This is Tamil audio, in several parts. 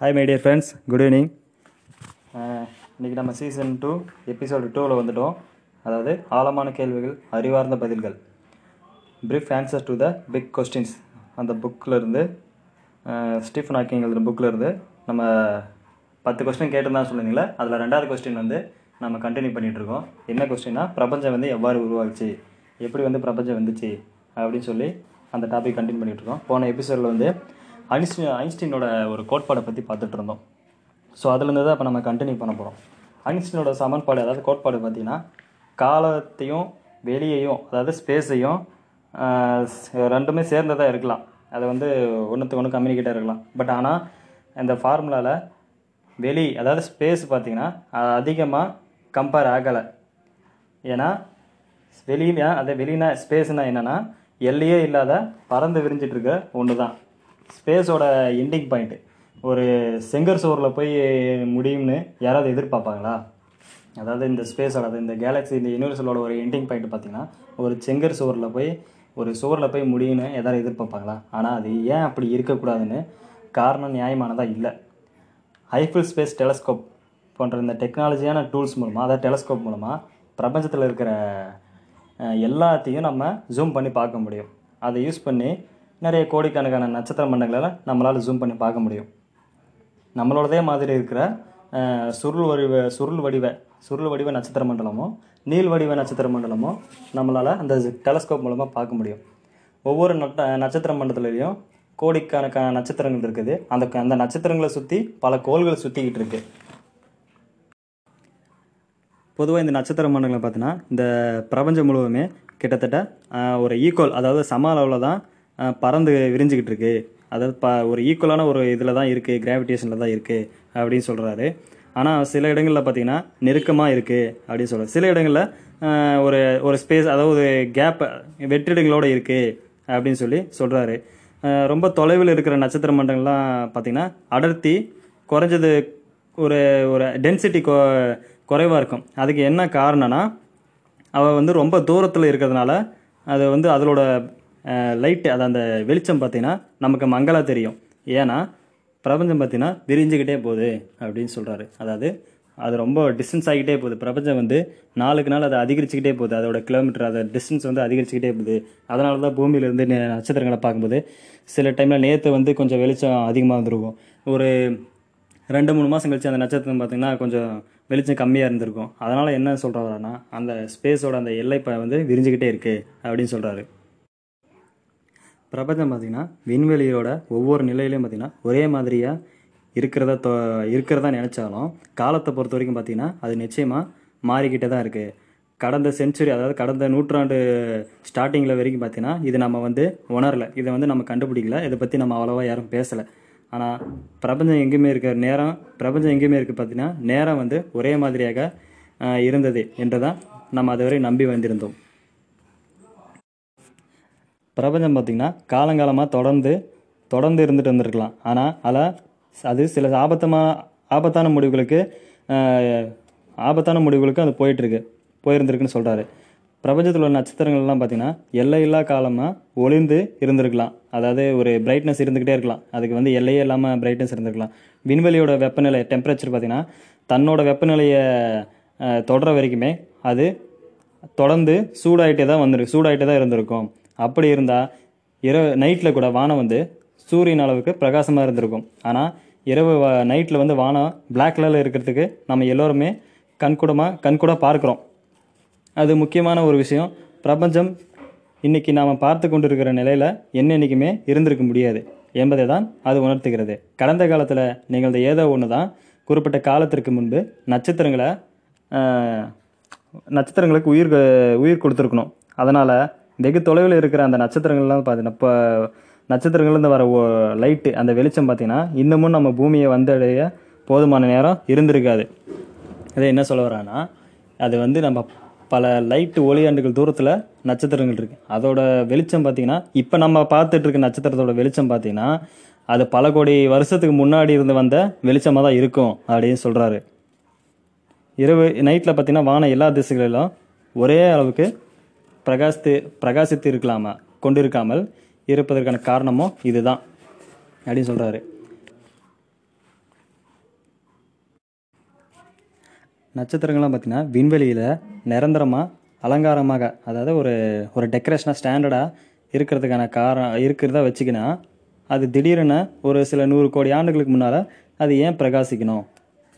Hi my dear friends good evening இன்றைக்கி நம்ம சீசன் டூ எபிசோடு டூவில் வந்துட்டோம். அதாவது ஆழமான கேள்விகள் அறிவார்ந்த பதில்கள். Brief answer to the big questions அந்த புக்கில் இருந்து ஸ்டீஃபன் ஹாக்கிங் எழுதுகிற புக்கில் இருந்து நம்ம பத்து கொஸ்டின் கேட்டிருந்தா சொன்னீங்களே அதில் ரெண்டாவது கொஸ்டின் வந்து நம்ம கண்டினியூ பண்ணிகிட்ருக்கோம் என்ன கொஸ்டின்னா பிரபஞ்சம் வந்து எவ்வாறு உருவாச்சு? எப்படி வந்து பிரபஞ்சம் வந்துச்சு? அப்படின்னு சொல்லி அந்த டாபிக் கண்டினியூ பண்ணிகிட்டு இருக்கோம். போன எபிசோடில் வந்து ஐன்ஸ்டீன் ஐன்ஸ்டீனோட ஒரு கோட்பாடை பற்றி பார்த்துட்டு இருந்தோம். ஸோ அதுலேருந்து தான் இப்போ நம்ம கண்டினியூ பண்ண போகிறோம் ஐன்ஸ்டீனோட சமன்பாடு அதாவது கோட்பாடு பார்த்தீங்கன்னா காலத்தையும் வெளியையும் அதாவது ஸ்பேஸையும் ரெண்டுமே சேர்ந்ததாக இருக்கலாம். அது வந்து ஒன்றுத்துக்கு ஒன்று கம்யூனிகேட்டாக இருக்கலாம். பட் ஆனால் இந்த ஃபார்முலாவில் வெளி அதாவது ஸ்பேஸ் பார்த்திங்கன்னா அதிகமாக கம்பேர் ஆகலை. ஏன்னா வெளியில அது வெளினா ஸ்பேஸ்னால் என்னென்னா எல்லையே இல்லாத பறந்து விரிஞ்சிட்ருக்க ஒன்று தான் ஸ்பேஸோட எண்டிங் பாயிண்ட் ஒரு செங்கர் சோரில் போய் முடியும்னு யாராவது எதிர்பார்ப்பாங்களா? அதாவது இந்த ஸ்பேஸோட இந்த கேலக்ஸி இந்த யூனிவர்சலோட ஒரு எண்டிங் பாயிண்ட் பார்த்தீங்கன்னா ஒரு செங்கர் சுவரில் போய் ஒரு சுவரில் போய் முடியும்னு எதாவது எதிர்பார்ப்பாங்களா? ஆனால் அது ஏன் அப்படி இருக்கக்கூடாதுன்னு காரணம் நியாயமானதாக இல்லை. ஹைஃபில் ஸ்பேஸ் டெலஸ்கோப் போன்ற இந்த டெக்னாலஜியான டூல்ஸ் மூலமாக அதாவது டெலஸ்கோப் மூலமாக பிரபஞ்சத்தில் இருக்கிற எல்லாத்தையும் நம்ம ஜூம் பண்ணி பார்க்க முடியும். அதை யூஸ் பண்ணி நிறைய கோடிக்கணக்கான நட்சத்திர மண்டலங்களெல்லாம் நம்மளால் ஜூம் பண்ணி பார்க்க முடியும். நம்மளோடதே மாதிரி இருக்கிற சுருள் வடிவ சுருள் வடிவ சுருள் வடிவ நட்சத்திர மண்டலமும் நீள் வடிவ நட்சத்திர மண்டலமும் நம்மளால் அந்த டெலஸ்கோப் மூலமாக பார்க்க முடியும். ஒவ்வொரு நட்ட நட்சத்திர மண்டலத்துலேயும் கோடிக்கணக்கான நட்சத்திரங்கள் இருக்குது. அந்த அந்த நட்சத்திரங்களை சுற்றி பல கோள்களை சுற்றிக்கிட்டு இருக்கு. பொதுவாக இந்த நட்சத்திர மண்டலங்களை பார்த்தீங்கன்னா இந்த பிரபஞ்சம் முழுவதுமே கிட்டத்தட்ட ஒரு ஈக்குவல் அதாவது சம அளவில் தான் பறந்து விரிஞ்சுக்கிட்டு இருக்கு. அதாவது ப ஒரு ஈக்குவலான ஒரு இதில் தான் இருக்குது கிராவிடேஷனில் தான் இருக்குது அப்படின்னு சொல்கிறாரு ஆனால் சில இடங்களில் பார்த்தீங்கன்னா நெருக்கமாக இருக்குது அப்படின்னு சொல்கிறார் சில இடங்களில் ஒரு ஒரு ஸ்பேஸ் அதாவது கேப் வெற்றிடங்களோடு இருக்குது அப்படின்னு சொல்லி சொல்கிறாரு ரொம்ப தொலைவில் இருக்கிற நட்சத்திர மண்டலங்கள்லாம் பார்த்திங்கன்னா அடர்த்தி குறைஞ்சது ஒரு ஒரு டென்சிட்டி கொ குறைவாக இருக்கும். அதுக்கு என்ன காரணம்னா அவள் வந்து ரொம்ப தூரத்தில் இருக்கிறதுனால அது வந்து அதோட லைட்டு அது அந்த வெளிச்சம் பார்த்தீங்கன்னா நமக்கு மங்களா தெரியும். ஏன்னா பிரபஞ்சம் பார்த்தீங்கன்னா விரிஞ்சுக்கிட்டே போகுது அப்படின்னு சொல்கிறாரு அதாவது அது ரொம்ப டிஸ்டன்ஸ் ஆகிக்கிட்டே போகுது. பிரபஞ்சம் வந்து நாளுக்கு நாள் அதை அதிகரிச்சுக்கிட்டே போகுது. அதோட கிலோமீட்டர் அதை டிஸ்டன்ஸ் வந்து அதிகரிச்சுக்கிட்டே போகுது. அதனால தான் பூமியிலேருந்து நே- நட்சத்திரங்களை பார்க்கும்போது சில டைமில் நேற்று வந்து கொஞ்சம் வெளிச்சம் அதிகமாக வந்திருக்கும் ஒரு ரெண்டு மூணு மாதம் கழிச்சு அந்த நட்சத்திரம் பார்த்திங்கன்னா கொஞ்சம் வெளிச்சம் கம்மியாக இருந்திருக்கும். அதனால் என்ன சொல்கிறாருன்னா அந்த ஸ்பேஸோட அந்த எல்லை வந்து விரிஞ்சுக்கிட்டே இருக்குது அப்படின்னு சொல்கிறாரு பிரபஞ்சம் பார்த்திங்கன்னா விண்வெளியோட ஒவ்வொரு நிலையிலையும் பார்த்திங்கன்னா ஒரே மாதிரியாக இருக்கிறத தொ இருக்கிறதா நினச்சாலும் காலத்தை பொறுத்த வரைக்கும் பார்த்திங்கன்னா அது நிச்சயமாக மாறிக்கிட்டே தான் இருக்குது கடந்த செஞ்சுரி அதாவது கடந்த நூற்றாண்டு ஸ்டார்டிங்கில் வரைக்கும் பார்த்திங்கன்னா இது நம்ம வந்து உணரல. இதை வந்து நம்ம கண்டுபிடிக்கல. இதை பற்றி நம்ம அவ்வளோவா யாரும் பேசலை. ஆனால் பிரபஞ்சம் எங்கேயுமே இருக்கிற நேரம் பிரபஞ்சம் எங்கேயுமே இருக்குது பார்த்தீங்கன்னா நேரம் வந்து ஒரே மாதிரியாக இருந்தது என்று தான் நம்ம அதுவரை நம்பி வந்திருந்தோம். பிரபஞ்சம் பார்த்திங்கன்னா காலங்காலமாக தொடர்ந்து தொடர்ந்து இருந்துட்டு வந்திருக்கலாம். ஆனால் அதில் அது சில ஆபத்தமாக ஆபத்தான முடிவுகளுக்கு ஆபத்தான முடிவுகளுக்கு அது போயிட்டுருக்கு போயிருந்திருக்குன்னு சொல்கிறாரு பிரபஞ்சத்தில் உள்ள நட்சத்திரங்கள்லாம் பார்த்திங்கன்னா எல்லையில்லா காலமாக ஒளிந்து இருந்திருக்கலாம். அதாவது ஒரு பிரைட்னஸ் இருந்துக்கிட்டே இருக்கலாம். அதுக்கு வந்து எல்லையே இல்லாமல் பிரைட்னஸ் இருந்திருக்கலாம். விண்வெளியோட வெப்பநிலை டெம்பரேச்சர் பார்த்திங்கன்னா தன்னோட வெப்பநிலையை தொடர வரைக்குமே அது தொடர்ந்து சூடாகிட்டே தான் வந்திருக்கு சூடாகிட்டே தான் இருந்திருக்கும். அப்படி இருந்தால் இரவு நைட்டில் கூட வானம் வந்து சூரியன் அளவுக்கு பிரகாசமாக இருந்திருக்கும். ஆனால் இரவு நைட்டில் வந்து வானம் பிளாக் கலரில் இருக்கிறதுக்கு நம்ம எல்லோருமே கண்கூடமாக கண்கூட பார்க்குறோம். அது முக்கியமான ஒரு விஷயம். பிரபஞ்சம் இன்னைக்கு நாம் பார்த்து கொண்டு இருக்கிற நிலையில் என்னென்னைக்குமே இருந்திருக்க முடியாது. என்பதை தான் அது உணர்த்துகிறது. கடந்த காலத்தில் நிகழ்ந்த ஏதோ ஒன்று தான். குறிப்பிட்ட காலத்திற்கு முன்பு நட்சத்திரங்களை நட்சத்திரங்களுக்கு உயிர் உயிர் கொடுத்துருக்கணும். அதனால் வெகு தொலைவில் இருக்கிற அந்த நட்சத்திரங்கள்லாம் பார்த்தீங்கன்னா இப்போ நட்சத்திரங்கள்லேருந்து வர ஓ லைட்டு அந்த வெளிச்சம் பார்த்தீங்கன்னா இன்னமும் நம்ம பூமியை வந்தடைய போதுமான நேரம் இருந்திருக்காது. இதை என்ன சொல்ல வரான்னா அது வந்து நம்ம பல லைட்டு ஒளியாண்டுகள் தூரத்தில் நட்சத்திரங்கள் இருக்குது அதோட வெளிச்சம் பார்த்தீங்கன்னா இப்போ நம்ம பார்த்துட்டு இருக்க நட்சத்திரத்தோட வெளிச்சம் பார்த்திங்கன்னா அது பல கோடி வருஷத்துக்கு முன்னாடி இருந்து வந்த வெளிச்சமாக தான் இருக்கும் அப்படின்னு சொல்கிறாரு இரவு நைட்டில் பார்த்தீங்கன்னா வானம் எல்லா திசைகளிலும் ஒரே அளவுக்கு பிரகாசித்து பிரகாசித்து இருக்கலாமா கொண்டிருக்காமல் இருப்பதற்கான காரணமும் இதுதான் அப்படின்னு சொல்கிறாரு நட்சத்திரங்கள்லாம் பார்த்திங்கன்னா விண்வெளியில் நிரந்தரமாக அலங்காரமாக அதாவது ஒரு ஒரு டெக்கரேஷனாக ஸ்டாண்டர்டாக இருக்கிறதுக்கான காரணம் இருக்கிறதா வச்சுக்கினா அது திடீர்னு ஒரு சில நூறு கோடி ஆண்டுகளுக்கு முன்னால் அது ஏன் பிரகாசிக்கணும்?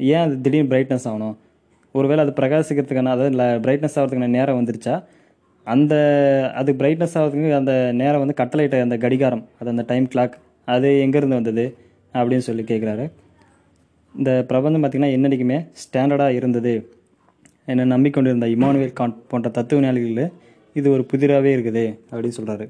ஏன் அது திடீர்னு பிரைட்னஸ் ஆகணும்? ஒருவேளை அது பிரகாசிக்கிறதுக்கான அதாவது பிரைட்னஸ் ஆகிறதுக்கான நேரம் வந்துருச்சா? அந்த அது பிரைட்னஸ் ஆகிறதுக்கு அந்த நேரம் வந்து கட்டளையிட்ட அந்த கடிகாரம் அது அந்த டைம் கிளாக் அது எங்கேருந்து வந்தது அப்படின்னு சொல்லி கேட்குறாரு இந்த பிரபஞ்சம் பார்த்திங்கன்னா என்னைக்குமே ஸ்டாண்டர்டாக இருந்தது. என்னை நம்பிக்கொண்டிருந்த இமானுவேல் கான் போன்ற தத்துவ இது ஒரு புதிராகவே இருக்குது அப்படின்னு சொல்கிறாரு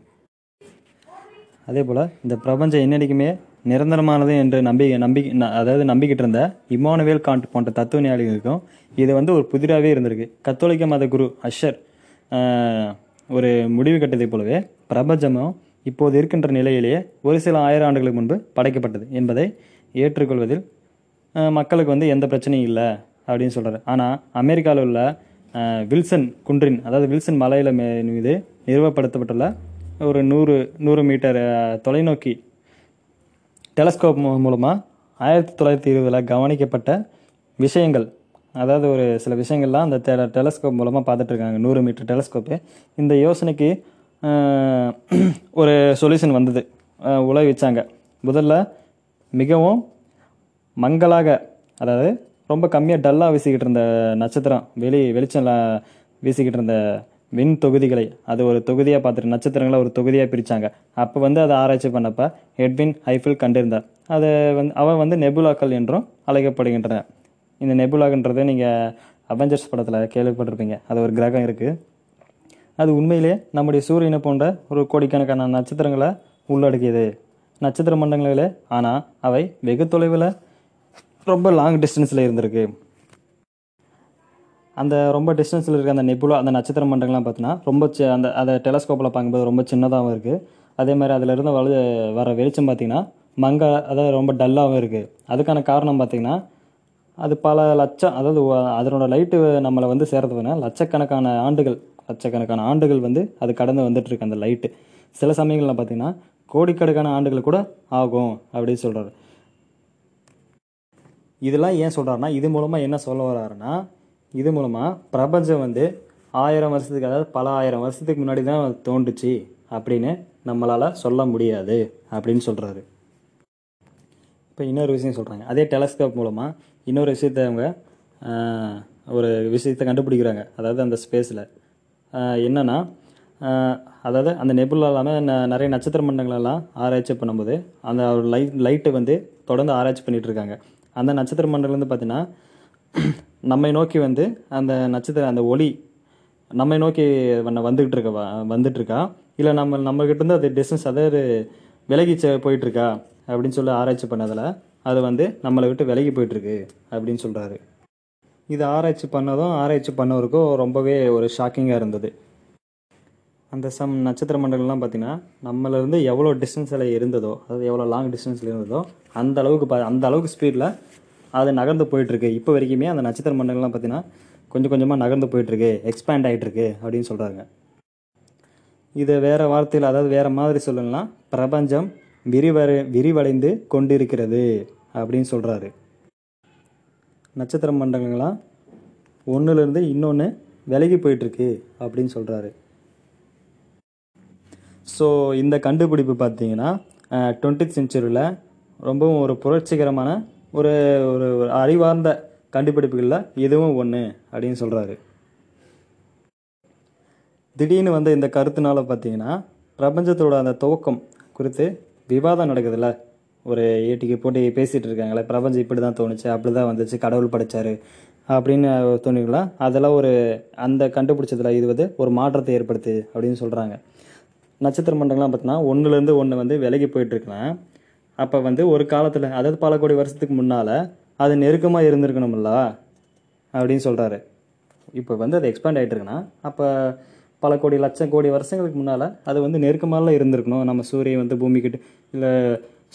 அதே போல் இந்த பிரபஞ்சம் என்னைக்குமே நிரந்தரமானது என்று நம்பி நம்பி அதாவது நம்பிக்கிட்டு இருந்த இமானுவேல் காண்ட் போன்ற தத்துவ ஞானிகளுக்கும் இது வந்து ஒரு புதிராகவே இருந்திருக்கு. கத்தோலிக்க மத குரு அஷர் ஒரு முடிவு கட்டதைப் போலவே பிரபஞ்சமும் இப்போது இருக்கின்ற நிலையிலேயே ஒரு சில ஆயிரம் ஆண்டுகளுக்கு முன்பு படைக்கப்பட்டது என்பதை ஏற்றுக்கொள்வதில் மக்களுக்கு வந்து எந்த பிரச்சனையும் இல்லை அப்படின்னு சொல்கிறாரு ஆனால் அமெரிக்காவில் உள்ள வில்சன் குன்றின் அதாவது வில்சன் மலையில மீது நிறுவப்படுத்தப்பட்டுள்ள ஒரு நூறு நூறு மீட்டர் தொலைநோக்கி டெலஸ்கோப் மூலமாக ஆயிரத்தி தொள்ளாயிரத்தி இருபதில் கவனிக்கப்பட்ட விஷயங்கள் அதாவது ஒரு சில விஷயங்கள்லாம் அந்த டெ டெலஸ்கோப் மூலமாக பார்த்துட்ருக்காங்க நூறு மீட்டர் டெலஸ்கோப்பு. இந்த யோசனைக்கு ஒரு சொல்யூஷன் வந்தது. ஆஹ், உழவிச்சாங்க முதல்ல மிகவும் மங்கலாக அதாவது ரொம்ப கம்மியாக டல்லாக வீசிக்கிட்டு இருந்த நட்சத்திரம் வெளி வெளிச்சம் வீசிக்கிட்டு இருந்த விண் தொகுதிகளை அது ஒரு தொகுதியாக பார்த்துட்டு நட்சத்திரங்களை ஒரு தொகுதியாக பிரித்தாங்க அப்போ வந்து அதை ஆராய்ச்சி பண்ணப்போ எட்வின் ஹைஃபில் கண்டிருந்தார். அதை வந்து அவன் வந்து நெபுலாக்கள் என்றும் அழைக்கப்படுகின்றன. இந்த நெபுலாக்ன்றதை நீங்கள் அவெஞ்சர்ஸ் படத்தில் கேள்விப்பட்டிருப்பீங்க. அது ஒரு கிரகம் இருக்குது அது உண்மையிலே நம்முடைய சூரியனை போன்ற ஒரு கோடிக்கணக்கான நட்சத்திரங்களை உள்ளடக்கியது. நட்சத்திர மண்டலங்களில் ஆனால் அவை வெகு தொலைவில் ரொம்ப லாங் டிஸ்டன்ஸில் இருந்திருக்கு. அந்த ரொம்ப டிஸ்டன்ஸில் இருக்க அந்த நெபுலா அந்த நட்சத்திர மண்டலங்கள்லாம் பார்த்தீங்கன்னா ரொம்ப அந்த அதை டெலஸ்கோப்பில் பார்க்கும்போது ரொம்ப சின்னதாகவும் இருக்குது அதே மாதிரி அதில் இருந்து வலு வர வெளிச்சம் பார்த்திங்கன்னா மங்க அதாவது ரொம்ப டல்லாகவும் இருக்குது அதுக்கான காரணம் பார்த்திங்கன்னா அது பல லட்சம் அதாவது அதனோட லைட்டு நம்மளை வந்து சேர்றதுனா லட்சக்கணக்கான ஆண்டுகள் லட்சக்கணக்கான ஆண்டுகள் வந்து அது கடந்து வந்துட்டுருக்கு அந்த லைட்டு சில சமயங்களில் பார்த்தீங்கன்னா கோடிக்கணக்கான ஆண்டுகள் கூட ஆகும் அப்படின்னு சொல்கிறாரு இதெல்லாம் ஏன் சொல்கிறாருன்னா இது மூலமாக என்ன சொல்ல வர்றாருன்னா இது மூலமாக பிரபஞ்சம் வந்து ஆயிரம் வருஷத்துக்கு அதாவது பல ஆயிரம் வருஷத்துக்கு முன்னாடி தான் தோன்றுச்சு அப்படின்னு நம்மளால் சொல்ல முடியாது அப்படின்னு சொல்கிறாரு இப்போ இன்னொரு விஷயம் சொல்கிறாங்க அதே டெலஸ்கோப் மூலமாக இன்னொரு விஷயத்தை அவங்க ஒரு விஷயத்தை கண்டுபிடிக்கிறாங்க. அதாவது அந்த ஸ்பேஸில் என்னென்னா அதாவது அந்த நெபுலா இல்லாமல் நிறைய நட்சத்திர மண்டலங்களெல்லாம் ஆராய்ச்சி பண்ணும்போது அந்த ஒரு லைட் லைட்டை வந்து தொடர்ந்து ஆராய்ச்சி பண்ணிகிட்டு இருக்காங்க. அந்த நட்சத்திர மண்டலம் வந்து பார்த்தீங்கன்னா நம்மை நோக்கி வந்து அந்த நட்சத்திர அந்த ஒளி நம்மை நோக்கி வந்துக்கிட்டு இருக்க வ- இல்லை நம்ம நம்மக்கிட்ட இருந்து அது டிஸ்டன்ஸ் அதாவது விலகி போயிட்டுருக்கா அப்படின்னு சொல்லி ஆராய்ச்சி பண்ணதில் அது வந்து நம்மளை விட்டு விலகி போயிட்டுருக்கு அப்படின்னு சொல்கிறாரு இது ஆராய்ச்சி பண்ணதும் ஆராய்ச்சி பண்ணவருக்கும் ரொம்பவே ஒரு ஷாக்கிங்காக இருந்தது. அந்த சம் நட்சத்திர மண்டலம்லாம் பார்த்தீங்கன்னா நம்மளிருந்து எவ்வளோ டிஸ்டன்ஸில் இருந்ததோ அதாவது எவ்வளோ லாங் டிஸ்டன்ஸில் இருந்ததோ அந்த அளவுக்கு பா அந்த அளவுக்கு ஸ்பீடில் அது நகர்ந்து போயிட்டுருக்கு. இப்போ வரைக்குமே அந்த நட்சத்திர மண்டலம்லாம் பார்த்தீங்கன்னா கொஞ்சம் கொஞ்சமாக நகர்ந்து போயிட்டுருக்கு எக்ஸ்பேண்ட் ஆகிட்டுருக்கு அப்படின்னு சொல்கிறாங்க இதை வேறு வார்த்தையில் அதாவது வேறு மாதிரி சொல்லணும்னா பிரபஞ்சம் விரிவர விரிவடைந்து கொண்டிருக்கிறது அப்படின்னு சொல்கிறாரு நட்சத்திர மண்டலங்களாம் ஒன்றுலேருந்து இன்னொன்று விலகி போயிட்டுருக்கு அப்படின்னு சொல்கிறாரு ஸோ இந்த கண்டுபிடிப்பு பார்த்தீங்கன்னா டுவெண்ட்டி செஞ்சுரியில் ரொம்பவும் ஒரு புரட்சிகரமான ஒரு ஒரு ஒரு அறிவார்ந்த கண்டுபிடிப்புகளில் இதுவும் ஒன்று அப்படின்னு சொல்கிறாரு திடீர்னு வந்த இந்த கருத்துனால பார்த்தீங்கன்னா பிரபஞ்சத்தோட அந்த துவக்கம் குறித்து விவாதம் நடக்குதுல்ல? ஒரு ஏட்டிக்கு போட்டி பேசிகிட்டு இருக்காங்களே பிரபஞ்சம் இப்படி தான் தோணுச்சு அப்படி தான் வந்துச்சு கடவுள் படைச்சாரு அப்படின்னு தோணுங்களா அதெல்லாம் ஒரு அந்த கண்டுபிடிச்சதுல இது வந்து ஒரு மாற்றத்தை ஏற்படுத்து அப்படின்னு சொல்கிறாங்க நட்சத்திர மண்டலம்லாம் பார்த்தீங்கன்னா ஒன்றுலேருந்து ஒன்று வந்து விலகி போயிட்டுருக்கலாம் அப்போ வந்து ஒரு காலத்தில் அதாவது பல கோடி வருஷத்துக்கு முன்னால் அது நெருக்கமாக இருந்திருக்கணும்ல அப்படின்னு சொல்கிறாரு இப்போ வந்து அது எக்ஸ்பேண்ட் ஆகிட்டு இருக்குன்னா அப்போ பல கோடி லட்சம் கோடி வருஷங்களுக்கு முன்னால் அது வந்து நெருக்கமாலாம் இருந்திருக்கணும். நம்ம சூரியன் வந்து பூமிக்கிட்ட இல்லை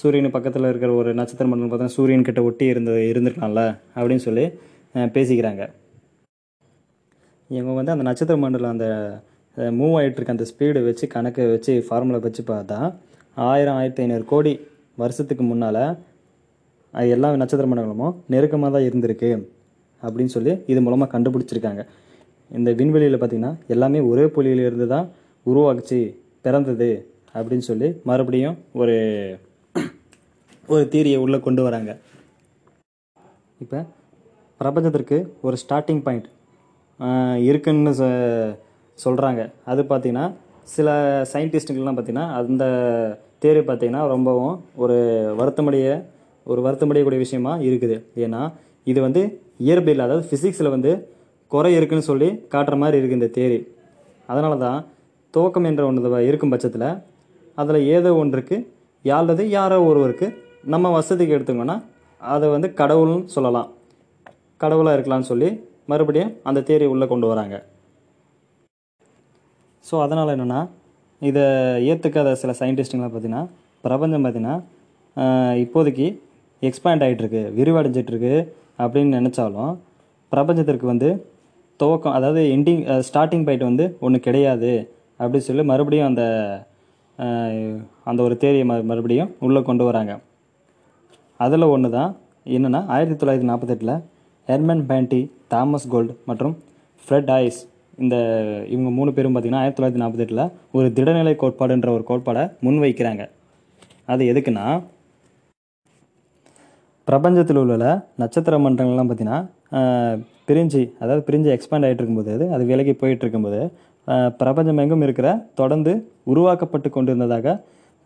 சூரியன் பக்கத்தில் இருக்கிற ஒரு நட்சத்திர மண்டலம் பார்த்தா சூரியன் கிட்ட ஒட்டி இருந்து இருந்திருக்கலாம்ல அப்படின்னு சொல்லி பேசிக்கிறாங்க. இவங்க வந்து அந்த நட்சத்திர மண்டலம் அந்த மூவ் ஆகிட்டு அந்த ஸ்பீடு வச்சு கணக்கு வச்சு ஃபார்முலா வச்சு பார்த்தா ஆயிரம் ஆயிரத்தி ஐநூறு கோடி வருஷத்துக்கு முன்னால் அது எல்லா நட்சத்திர மண்டலமும் நெருக்கமாக தான் இருந்திருக்கு அப்படின்னு சொல்லி இது மூலமாக கண்டுபிடிச்சிருக்காங்க. இந்த விண்வெளியில் பார்த்திங்கன்னா எல்லாமே ஒரே புள்ளியிலிருந்து தான் உருவாக்குச்சு பிறந்தது அப்படின்னு சொல்லி மறுபடியும் ஒரு ஒரு தீரியை உள்ளே கொண்டு வராங்க. இப்போ பிரபஞ்சத்திற்கு ஒரு ஸ்டார்டிங் பாயிண்ட் இருக்குன்னு சொ சொல்கிறாங்க அது பார்த்திங்கன்னா சில சயின்டிஸ்ட்டுங்கள்லாம் பார்த்திங்கன்னா அந்த தேரி பார்த்திங்கன்னா ரொம்பவும் ஒரு வருத்தமடைய ஒரு வருத்தமடையக்கூடிய விஷயமா இருக்குது. ஏன்னா இது வந்து இயற்பியல் அதாவது ஃபிசிக்ஸில் வந்து குறை இருக்குன்னு சொல்லி காட்டுற மாதிரி இருக்குது இந்த தேரி. அதனால தான் துவக்கம் என்ற ஒன்று இருக்கும் பட்சத்தில் அதில் ஏதோ ஒன்றுக்கு யாரது யாரோ ஒருவருக்கு நம்ம வசதிக்கு எடுத்துக்கோன்னா அதை வந்து கடவுள்னு சொல்லலாம். கடவுளாக இருக்கலாம்னு சொல்லி மறுபடியும் அந்த தேரியை உள்ளே கொண்டு வராங்க. ஸோ அதனால் என்னென்னா இதை ஏற்றுக்காத சில சயின்டிஸ்ட்டுங்களை பார்த்தீங்கன்னா பிரபஞ்சம் பார்த்தீங்கன்னா இப்போதைக்கு எக்ஸ்பேண்ட் ஆகிட்டுருக்கு விரிவடைஞ்சிட்ருக்கு அப்படின்னு நினச்சாலும் பிரபஞ்சத்திற்கு வந்து துவக்கம் அதாவது எண்டிங் ஸ்டார்டிங் பாயிண்ட் வந்து ஒன்று கிடையாது. அப்படின்னு சொல்லி மறுபடியும் அந்த அந்த ஒரு தேரியை ம மறுபடியும் உள்ளே கொண்டு வராங்க. அதில் ஒன்று தான் என்னென்னா ஆயிரத்தி தொள்ளாயிரத்தி நாற்பத்தெட்டில் ஹெர்மன் பேண்டி தாமஸ் கோல்டு மற்றும் ஃப்ரெட் ஐஸ் இந்த இவங்க மூணு பேரும் பார்த்திங்கன்னா ஆயிரத்தி தொள்ளாயிரத்தி நாற்பத்தெட்டில் ஒரு திடநிலை கோட்பாடுன்ற ஒரு கோட்பாடை முன்வைக்கிறாங்க. அது எதுக்குன்னா பிரபஞ்சத்தில் உள்ள நட்சத்திர மன்றங்கள்லாம் பார்த்திங்கன்னா பிரிஞ்சு அதாவது பிரிஞ்சு எக்ஸ்பேண்ட் ஆகிட்டு இருக்கும்போது அது அது விலகி போயிட்டு இருக்கும்போது பிரபஞ்சம் எங்கும் இருக்கிற தொடர்ந்து உருவாக்கப்பட்டு கொண்டிருந்ததாக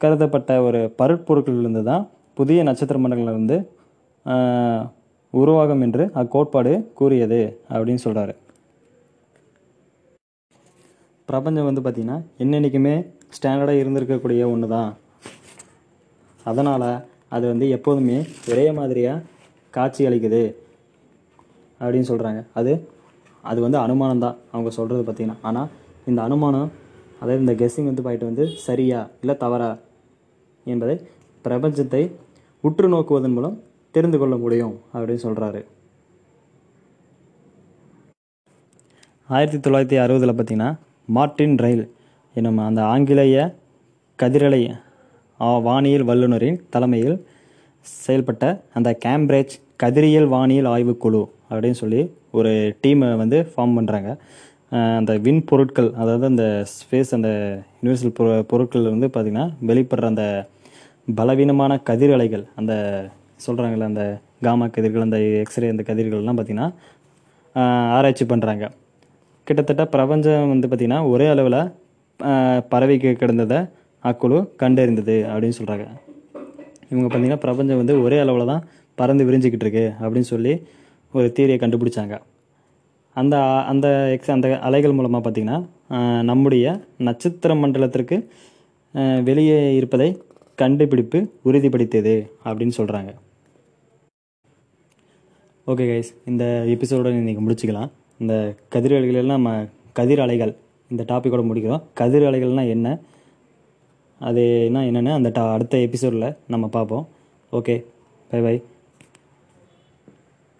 கருதப்பட்ட ஒரு பருட்பொருட்களிலிருந்து தான் புதிய நட்சத்திர மண்டலங்களிலிருந்து உருவாகும் என்று அக்கோட்பாடு கூறியது அப்படின்னு சொல்கிறாரு பிரபஞ்சம் வந்து பார்த்திங்கன்னா என்னென்னைக்குமே ஸ்டாண்டர்டாக இருந்திருக்கக்கூடிய ஒன்று தான். அதனால் அது வந்து எப்போதுமே ஒரே மாதிரியாக காட்சி அளிக்குது. அப்படின்னு சொல்கிறாங்க அது அது வந்து அனுமானம் தான். அவங்க சொல்கிறது பார்த்தீங்கன்னா. ஆனால் இந்த அனுமானம் அதாவது இந்த கெஸ்ஸிங் வந்து பாயிண்ட் வந்து சரியா இல்லை தவறா என்பதை பிரபஞ்சத்தை உற்று நோக்குவதன் மூலம் தெரிந்து கொள்ள முடியும் அப்படின்னு சொல்கிறாரு ஆயிரத்தி தொள்ளாயிரத்தி அறுபதில் பார்த்தீங்கன்னா மார்ட்டின் ரயில் என்னும் அந்த ஆங்கிலேய கதிரலை வானியல் வல்லுநரின் தலைமையில் செயல்பட்ட அந்த கேம்பிரிட்ஜ் கதிரியல் வானியல் ஆய்வுக்குழு அப்படின்னு சொல்லி ஒரு டீமை வந்து ஃபார்ம் பண்ணுறாங்க அந்த விண் பொருட்கள் அதாவது அந்த ஸ்பேஸ் அந்த யூனிவர்சல் பொரு பொருட்கள் வந்து பார்த்திங்கன்னா வெளிப்படுற அந்த பலவீனமான கதிர் அலைகள் அந்த சொல்கிறாங்கல்ல அந்த காமா கதிர்கள் அந்த எக்ஸ்ரே அந்த கதிர்கள்லாம் பார்த்திங்கன்னா ஆராய்ச்சி பண்ணுறாங்க கிட்டத்தட்ட பிரபஞ்சம் வந்து பார்த்திங்கன்னா ஒரே அளவில் பரவி கிடந்ததை அக்குழு கண்டறிந்தது அப்படின்னு சொல்கிறாங்க இவங்க பார்த்திங்கன்னா பிரபஞ்சம் வந்து ஒரே அளவில் தான் பறந்து விரிஞ்சிக்கிட்டு இருக்கு அப்படின்னு சொல்லி ஒரு தீரியை கண்டுபிடிச்சாங்க. அந்த அந்த எக்ஸ் அந்த அலைகள் மூலமாக பார்த்திங்கன்னா நம்முடைய நட்சத்திர மண்டலத்திற்கு வெளியே இருப்பதை கண்டுபிடிப்பு உறுதிப்படுத்தியது அப்படின்னு சொல்கிறாங்க ஓகே கைஸ் இந்த எபிசோட இன்றைக்கி முடிச்சுக்கலாம். இந்த கதிர் அலைகளெல்லாம் நம்ம கதிர் அலைகள் இந்த டாப்பிக்கோட முடிக்கிறோம். கதிர் அலைகள்னால் என்ன? அது என்ன என்னென்னு அந்த டா அடுத்த எபிசோடில் நம்ம பார்ப்போம். Okay bye by